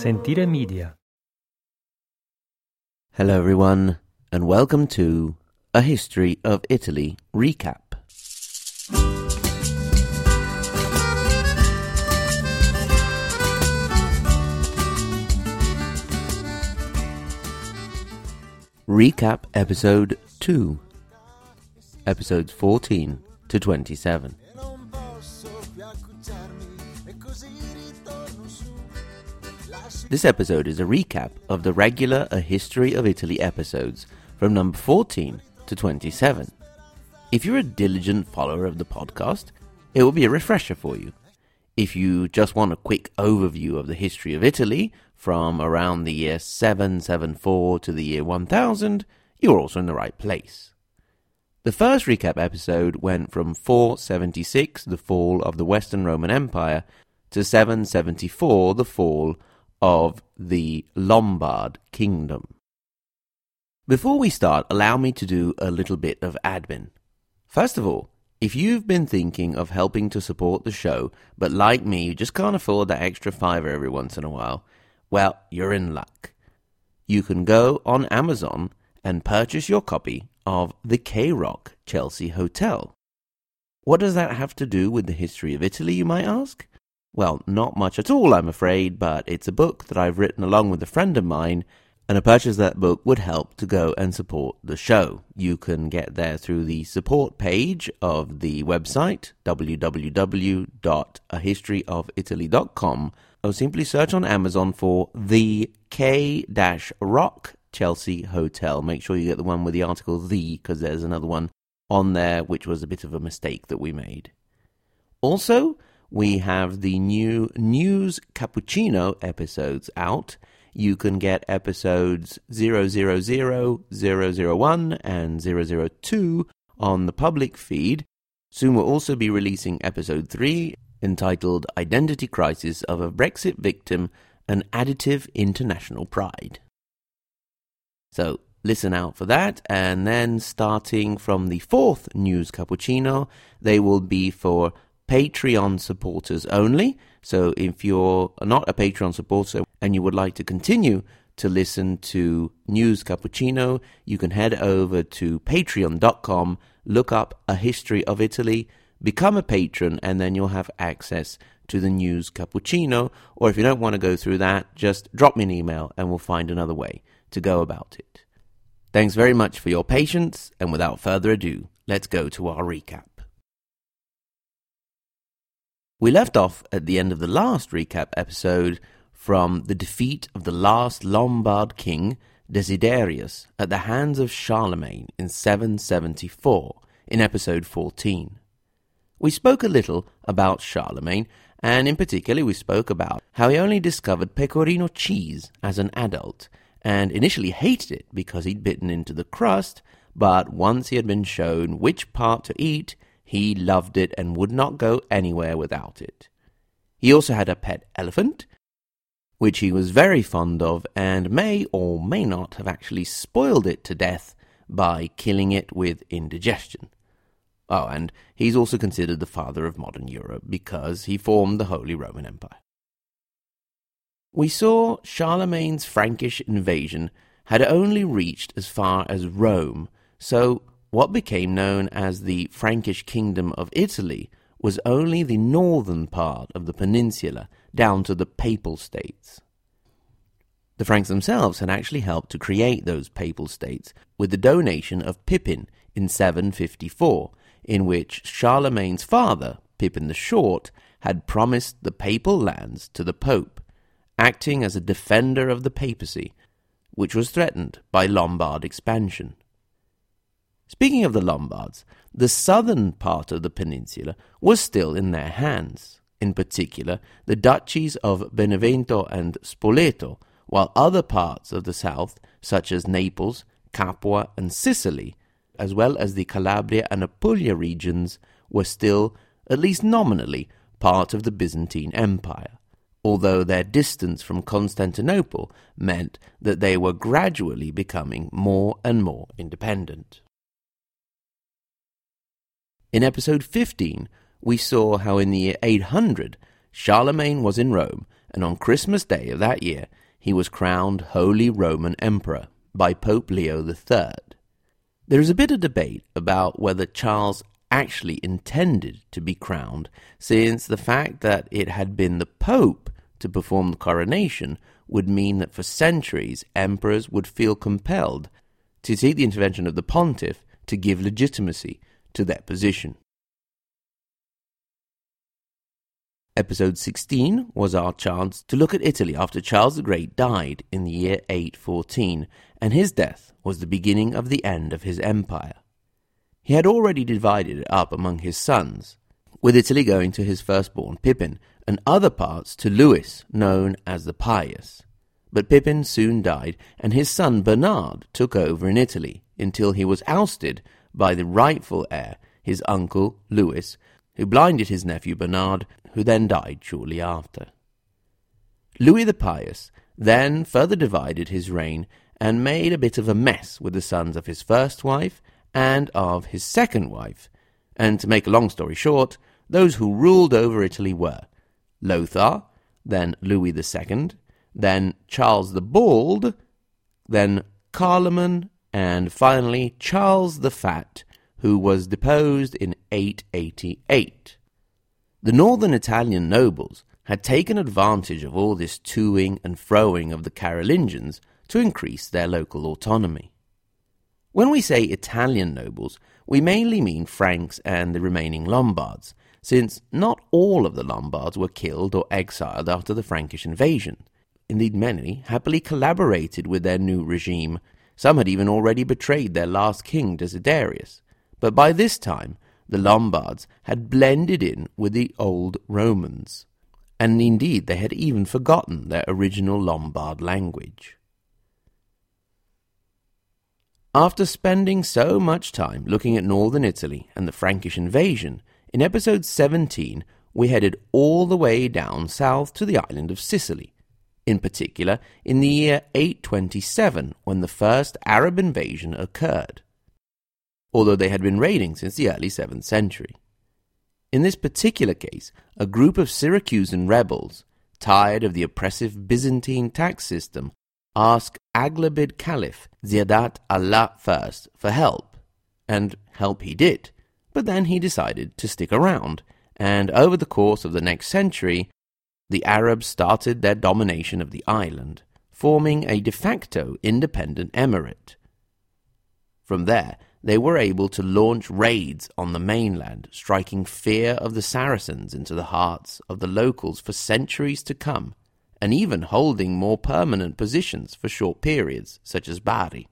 Sentire Media. Hello, everyone, and welcome to A History of Italy recap. Recap Episode 2, Episodes 14 to 27. This episode is a recap of the regular A History of Italy episodes from number 14 to 27. If you're a diligent follower of the podcast, it will be a refresher for you. If you just want a quick overview of the history of Italy from around the year 774 to the year 1000, you're also in the right place. The first recap episode went from 476, the fall of the Western Roman Empire, to 774, the fall of the Lombard Kingdom. Before we start, allow me to do a little bit of admin. First of all, if you've been thinking of helping to support the show, but like me, you just can't afford that extra fiver every once in a while, well, you're in luck. You can go on Amazon and purchase your copy of The K Rock Chelsea Hotel. What does that have to do with the history of Italy, you might ask? Well, not much at all, I'm afraid, but it's a book that I've written along with a friend of mine, and a purchase of that book would help to go and support the show. You can get there through the support page of the website, www.ahistoryofitaly.com, or simply search on Amazon for the K Rock Chelsea Hotel. Make sure you get the one with the article the, because there's another one on there, which was a bit of a mistake that we made. Also, we have the new News Cappuccino episodes out. You can get episodes 000, 001, and 002 on the public feed. Soon we'll also be releasing episode 3 entitled Identity Crisis of a Brexit Victim An Additive International Pride. So listen out for that. And then starting from the fourth news cappuccino, they will be for Patreon supporters only. So if you're not a Patreon supporter and you would like to continue to listen to News Cappuccino, you can head over to patreon.com, look up A History of Italy, become a patron, and then you'll have access to the News Cappuccino. Or if you don't want to go through that, just drop me an email and we'll find another way to go about it. Thanks very much for your patience, and without further ado, let's go to our recap. We left off at the end of the last recap episode from the defeat of the last Lombard king, Desiderius, at the hands of Charlemagne in 774, in episode 14. We spoke a little about Charlemagne, and in particular we spoke about how he only discovered pecorino cheese as an adult, and initially hated it because he'd bitten into the crust, but once he had been shown which part to eat, he loved it and would not go anywhere without it. He also had a pet elephant, which he was very fond of and may or may not have actually spoiled it to death by killing it with indigestion. Oh, and he's also considered the father of modern Europe because he formed the Holy Roman Empire. We saw Charlemagne's Frankish invasion had only reached as far as Rome, so what became known as the Frankish Kingdom of Italy was only the northern part of the peninsula down to the Papal States. The Franks themselves had actually helped to create those Papal States with the donation of Pippin in 754, in which Charlemagne's father, Pippin the Short, had promised the papal lands to the Pope, acting as a defender of the papacy, which was threatened by Lombard expansion. Speaking of the Lombards, the southern part of the peninsula was still in their hands, in particular the duchies of Benevento and Spoleto, while other parts of the south, such as Naples, Capua, and Sicily, as well as the Calabria and Apulia regions, were still, at least nominally, part of the Byzantine Empire, although their distance from Constantinople meant that they were gradually becoming more and more independent. In episode 15, we saw how in the year 800, Charlemagne was in Rome and on Christmas Day of that year he was crowned Holy Roman Emperor by Pope Leo III. There is a bit of debate about whether Charles actually intended to be crowned, since the fact that it had been the Pope to perform the coronation would mean that for centuries emperors would feel compelled to seek the intervention of the pontiff to give legitimacy to that position. Episode 16 was our chance to look at Italy after Charles the Great died in the year 814, and his death was the beginning of the end of his empire. He had already divided it up among his sons, with Italy going to his firstborn Pippin, and other parts to Louis, known as the Pious. But Pippin soon died, and his son Bernard took over in Italy until he was ousted by the rightful heir, his uncle Louis, who blinded his nephew Bernard who then died shortly after. Louis the Pious then further divided his reign and made a bit of a mess with the sons of his first wife and of his second wife. And to make a long story short, those who ruled over Italy were Lothar, then Louis II, then Charles the Bald, then Carloman, and finally Charles the Fat, who was deposed in 888. The northern Italian nobles had taken advantage of all this toing and froing of the Carolingians to increase their local autonomy. When we say Italian nobles, we mainly mean Franks and the remaining Lombards, since not all of the Lombards were killed or exiled after the Frankish invasion. Indeed, many happily collaborated with their new regime. Some had even already betrayed their last king, Desiderius. But by this time, the Lombards had blended in with the old Romans, and indeed they had even forgotten their original Lombard language. After spending so much time looking at northern Italy and the Frankish invasion, in episode 17 we headed all the way down south to the island of Sicily, in particular in the year 827 when the first Arab invasion occurred although they had been raiding since the early 7th century. In this particular case, a group of Syracusan rebels, tired of the oppressive Byzantine tax system, asked Aghlabid Caliph Ziyadat Allah first for help, and help he did, but then he decided to stick around, and over the course of the next century, the Arabs started their domination of the island, forming a de facto independent emirate. From there, they were able to launch raids on the mainland, striking fear of the Saracens into the hearts of the locals for centuries to come, and even holding more permanent positions for short periods, such as Bari.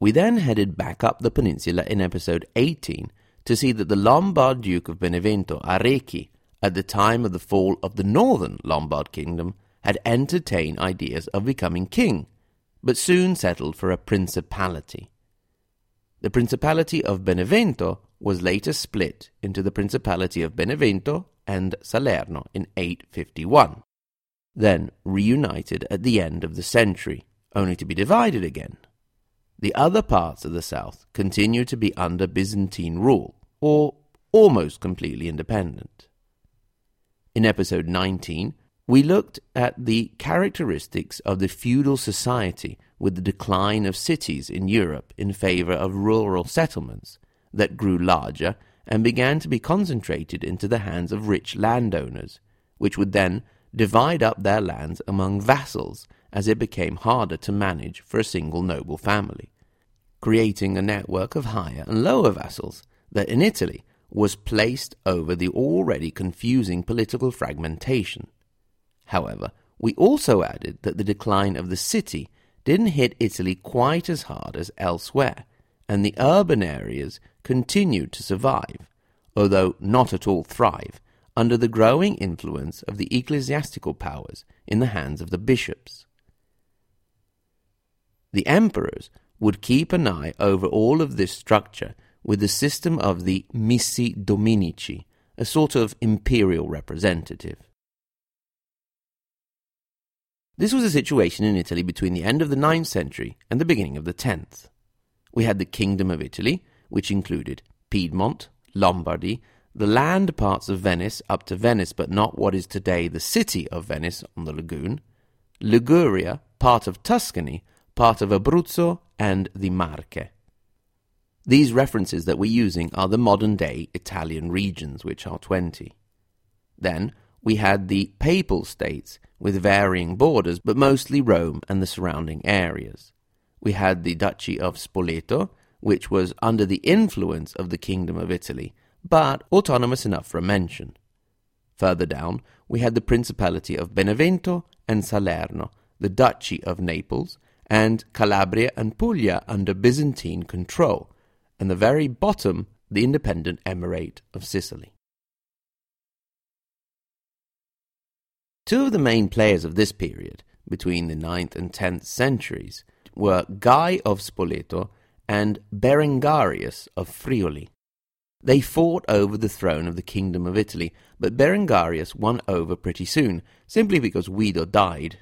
We then headed back up the peninsula in episode 18 to see that the Lombard Duke of Benevento, Arecchi, at the time of the fall of the northern Lombard kingdom, had entertained ideas of becoming king, but soon settled for a principality. The Principality of Benevento was later split into the Principality of Benevento and Salerno in 851, then reunited at the end of the century, only to be divided again. The other parts of the south continued to be under Byzantine rule, or almost completely independent. In episode 19, we looked at the characteristics of the feudal society with the decline of cities in Europe in favor of rural settlements that grew larger and began to be concentrated into the hands of rich landowners, which would then divide up their lands among vassals as it became harder to manage for a single noble family, creating a network of higher and lower vassals that in Italy was placed over the already confusing political fragmentation. However, we also added that the decline of the city didn't hit Italy quite as hard as elsewhere, and the urban areas continued to survive, although not at all thrive, under the growing influence of the ecclesiastical powers in the hands of the bishops. The emperors would keep an eye over all of this structure with the system of the missi dominici, a sort of imperial representative. This was a situation in Italy between the end of the ninth century and the beginning of the 10th. We had the Kingdom of Italy, which included Piedmont, Lombardy, the land parts of Venice up to Venice, but not what is today the city of Venice on the lagoon, Liguria, part of Tuscany, part of Abruzzo, and the Marche. These references that we're using are the modern day Italian regions, which are 20. Then we had the Papal States with varying borders, but mostly Rome and the surrounding areas. We had the Duchy of Spoleto, which was under the influence of the Kingdom of Italy, but autonomous enough for a mention. Further down, we had the Principality of Benevento and Salerno, the Duchy of Naples, and Calabria and Puglia under Byzantine control, and the very bottom, the independent Emirate of Sicily. Two of the main players of this period, between the 9th and 10th centuries, were Guy of Spoleto and Berengarius of Friuli. They fought over the throne of the Kingdom of Italy, but Berengarius won over pretty soon, simply because Guido died.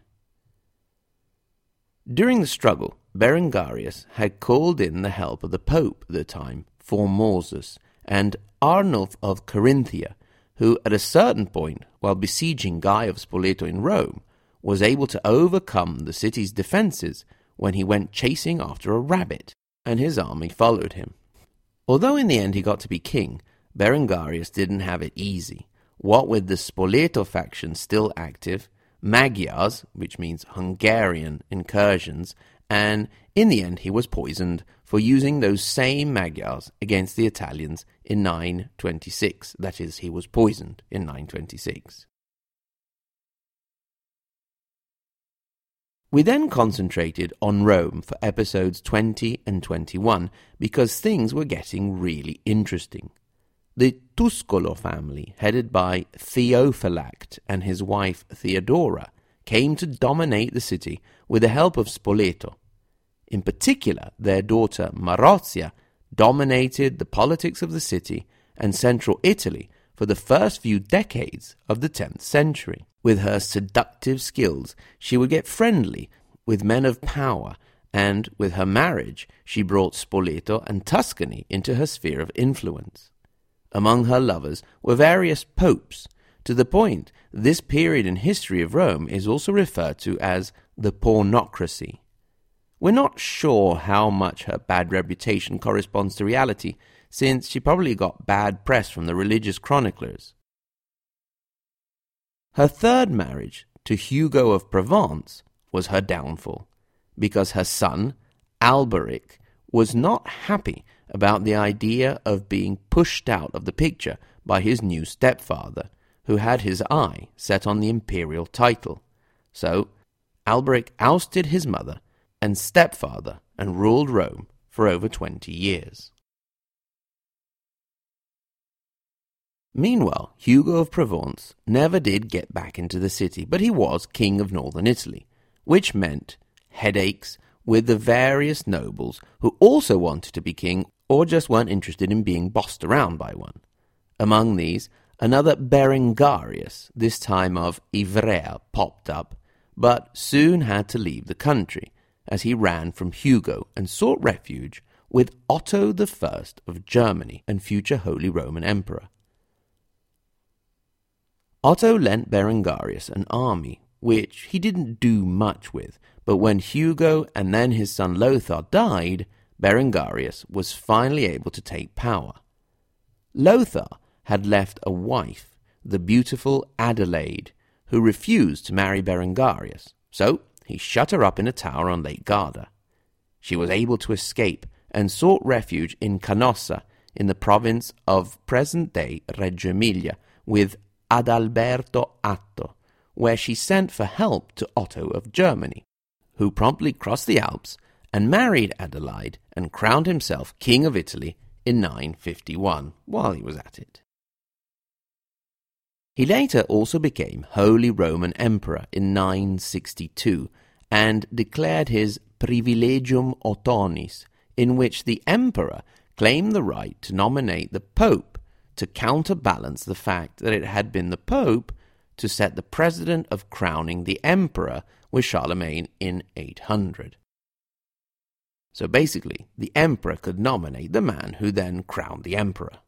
During the struggle, Berengarius had called in the help of the Pope at the time, Formosus, and Arnulf of Carinthia, who at a certain point, while besieging Guy of Spoleto in Rome, was able to overcome the city's defences when he went chasing after a rabbit, and his army followed him. Although in the end he got to be king, Berengarius didn't have it easy. What with the Spoleto faction still active, Magyars, which means Hungarian incursions, and in the end he was poisoned for using those same Magyars against the Italians in 926. That is, he was poisoned in 926. We then concentrated on Rome for episodes 20 and 21 because things were getting really interesting. The Tuscolo family, headed by Theophylact and his wife Theodora, came to dominate the city with the help of Spoleto. In particular, their daughter Marozia dominated the politics of the city and central Italy for the first few decades of the 10th century. With her seductive skills, she would get friendly with men of power, and with her marriage, she brought Spoleto and Tuscany into her sphere of influence. Among her lovers were various popes, to the point this period in history of Rome is also referred to as the pornocracy. We're not sure how much her bad reputation corresponds to reality, since she probably got bad press from the religious chroniclers. Her third marriage to Hugo of Provence was her downfall, because her son, Alberic, was not happy about the idea of being pushed out of the picture by his new stepfather, who had his eye set on the imperial title. So, Alberic ousted his mother and stepfather and ruled Rome for over 20 years. Meanwhile, Hugo of Provence never did get back into the city, but he was king of northern Italy, which meant headaches with the various nobles who also wanted to be king or just weren't interested in being bossed around by one. Among these, another Berengarius, this time of Ivrea, popped up, but soon had to leave the country as he ran from Hugo and sought refuge with Otto I of Germany and future Holy Roman Emperor. Otto lent Berengarius an army, which he didn't do much with, but when Hugo and then his son Lothar died, Berengarius was finally able to take power. Lothar had left a wife, the beautiful Adelaide, who refused to marry Berengarius, so he shut her up in a tower on Lake Garda. She was able to escape and sought refuge in Canossa, in the province of present-day Reggio Emilia, with Adalberto Atto, where she sent for help to Otto of Germany, who promptly crossed the Alps and married Adelaide and crowned himself King of Italy in 951 while he was at it. He later also became Holy Roman Emperor in 962 and declared his Privilegium Ottonis, in which the emperor claimed the right to nominate the pope to counterbalance the fact that it had been the pope to set the precedent of crowning the emperor with Charlemagne in 800. So basically, the emperor could nominate the man who then crowned the emperor.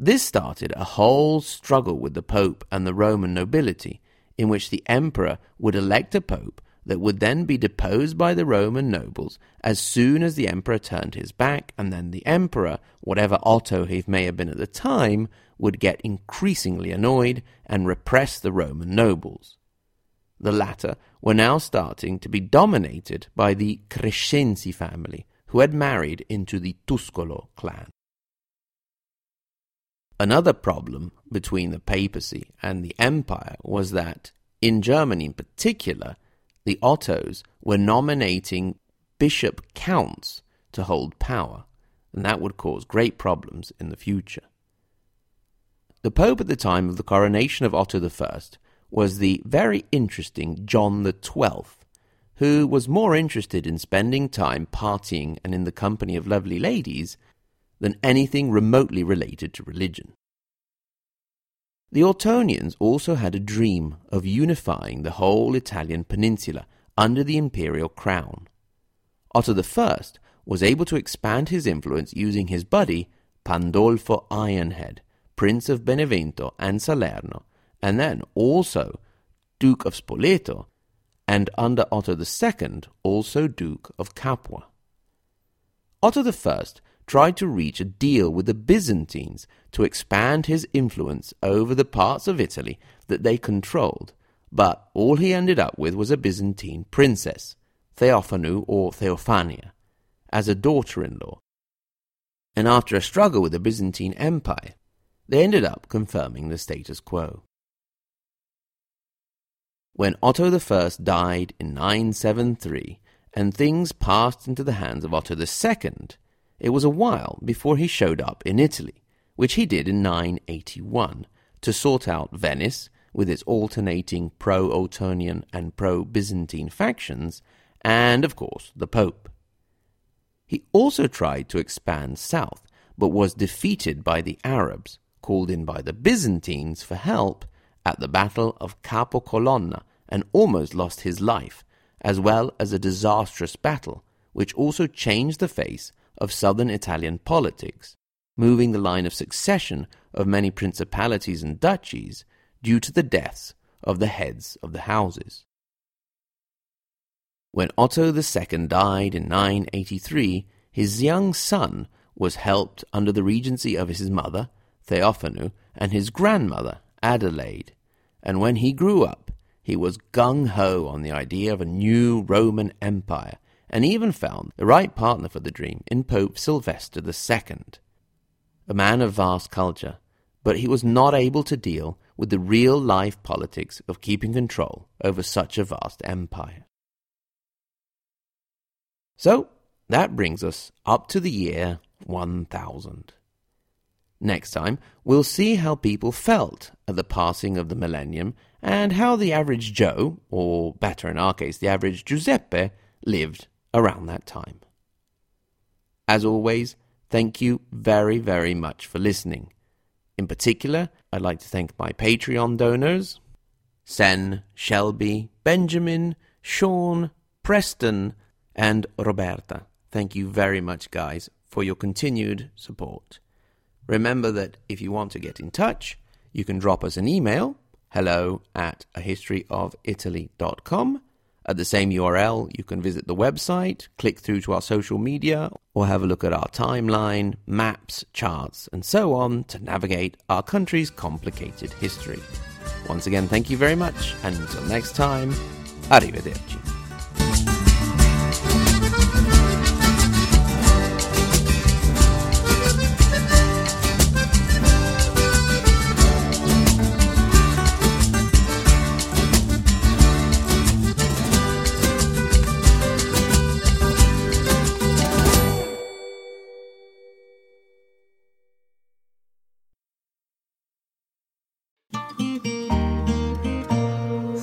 This started a whole struggle with the Pope and the Roman nobility, in which the emperor would elect a pope that would then be deposed by the Roman nobles as soon as the emperor turned his back, and then the emperor, whatever Otto he may have been at the time, would get increasingly annoyed and repress the Roman nobles. The latter were now starting to be dominated by the Crescenzi family, who had married into the Tuscolo clan. Another problem between the papacy and the empire was that, in Germany in particular, the Ottos were nominating bishop counts to hold power, and that would cause great problems in the future. The Pope at the time of the coronation of Otto I was the very interesting John XII, who was more interested in spending time partying and in the company of lovely ladies than anything remotely related to religion. The Ottonians also had a dream of unifying the whole Italian peninsula under the imperial crown. Otto I was able to expand his influence using his buddy Pandolfo Ironhead, Prince of Benevento and Salerno, and then also Duke of Spoleto, and under Otto II also Duke of Capua. Otto I tried to reach a deal with the Byzantines to expand his influence over the parts of Italy that they controlled, but all he ended up with was a Byzantine princess, Theophanu or Theophania, as a daughter in law. And after a struggle with the Byzantine Empire, they ended up confirming the status quo. When Otto I died in 973 and things passed into the hands of Otto II, it was a while before he showed up in Italy, which he did in 981, to sort out Venice with its alternating pro Ottonian and pro Byzantine factions, and, of course, the Pope. He also tried to expand south, but was defeated by the Arabs, called in by the Byzantines for help at the Battle of Capo Colonna, and almost lost his life, as well as a disastrous battle, which also changed the face of southern Italian politics, moving the line of succession of many principalities and duchies due to the deaths of the heads of the houses. When Otto II died in 983, his young son was helped under the regency of his mother, Theophanu, and his grandmother, Adelaide, and when he grew up, he was gung ho on the idea of a new Roman Empire and even found the right partner for the dream in Pope Sylvester II. A man of vast culture, but he was not able to deal with the real life politics of keeping control over such a vast empire. So, that brings us up to the year 1000. Next time, we'll see how people felt at the passing of the millennium and how the average Joe, or better in our case, the average Giuseppe, lived around that time. As always, thank you very, very much for listening. In particular, I'd like to thank my Patreon donors Sen, Shelby, Benjamin, Sean, Preston, and Roberta. Thank you very much, guys, for your continued support. Remember that if you want to get in touch, you can drop us an email hello at a history of italy.com at the same URL, you can visit the website, click through to our social media, or have a look at our timeline, maps, charts, and so on to navigate our country's complicated history. Once again, thank you very much, and until next time, arrivederci.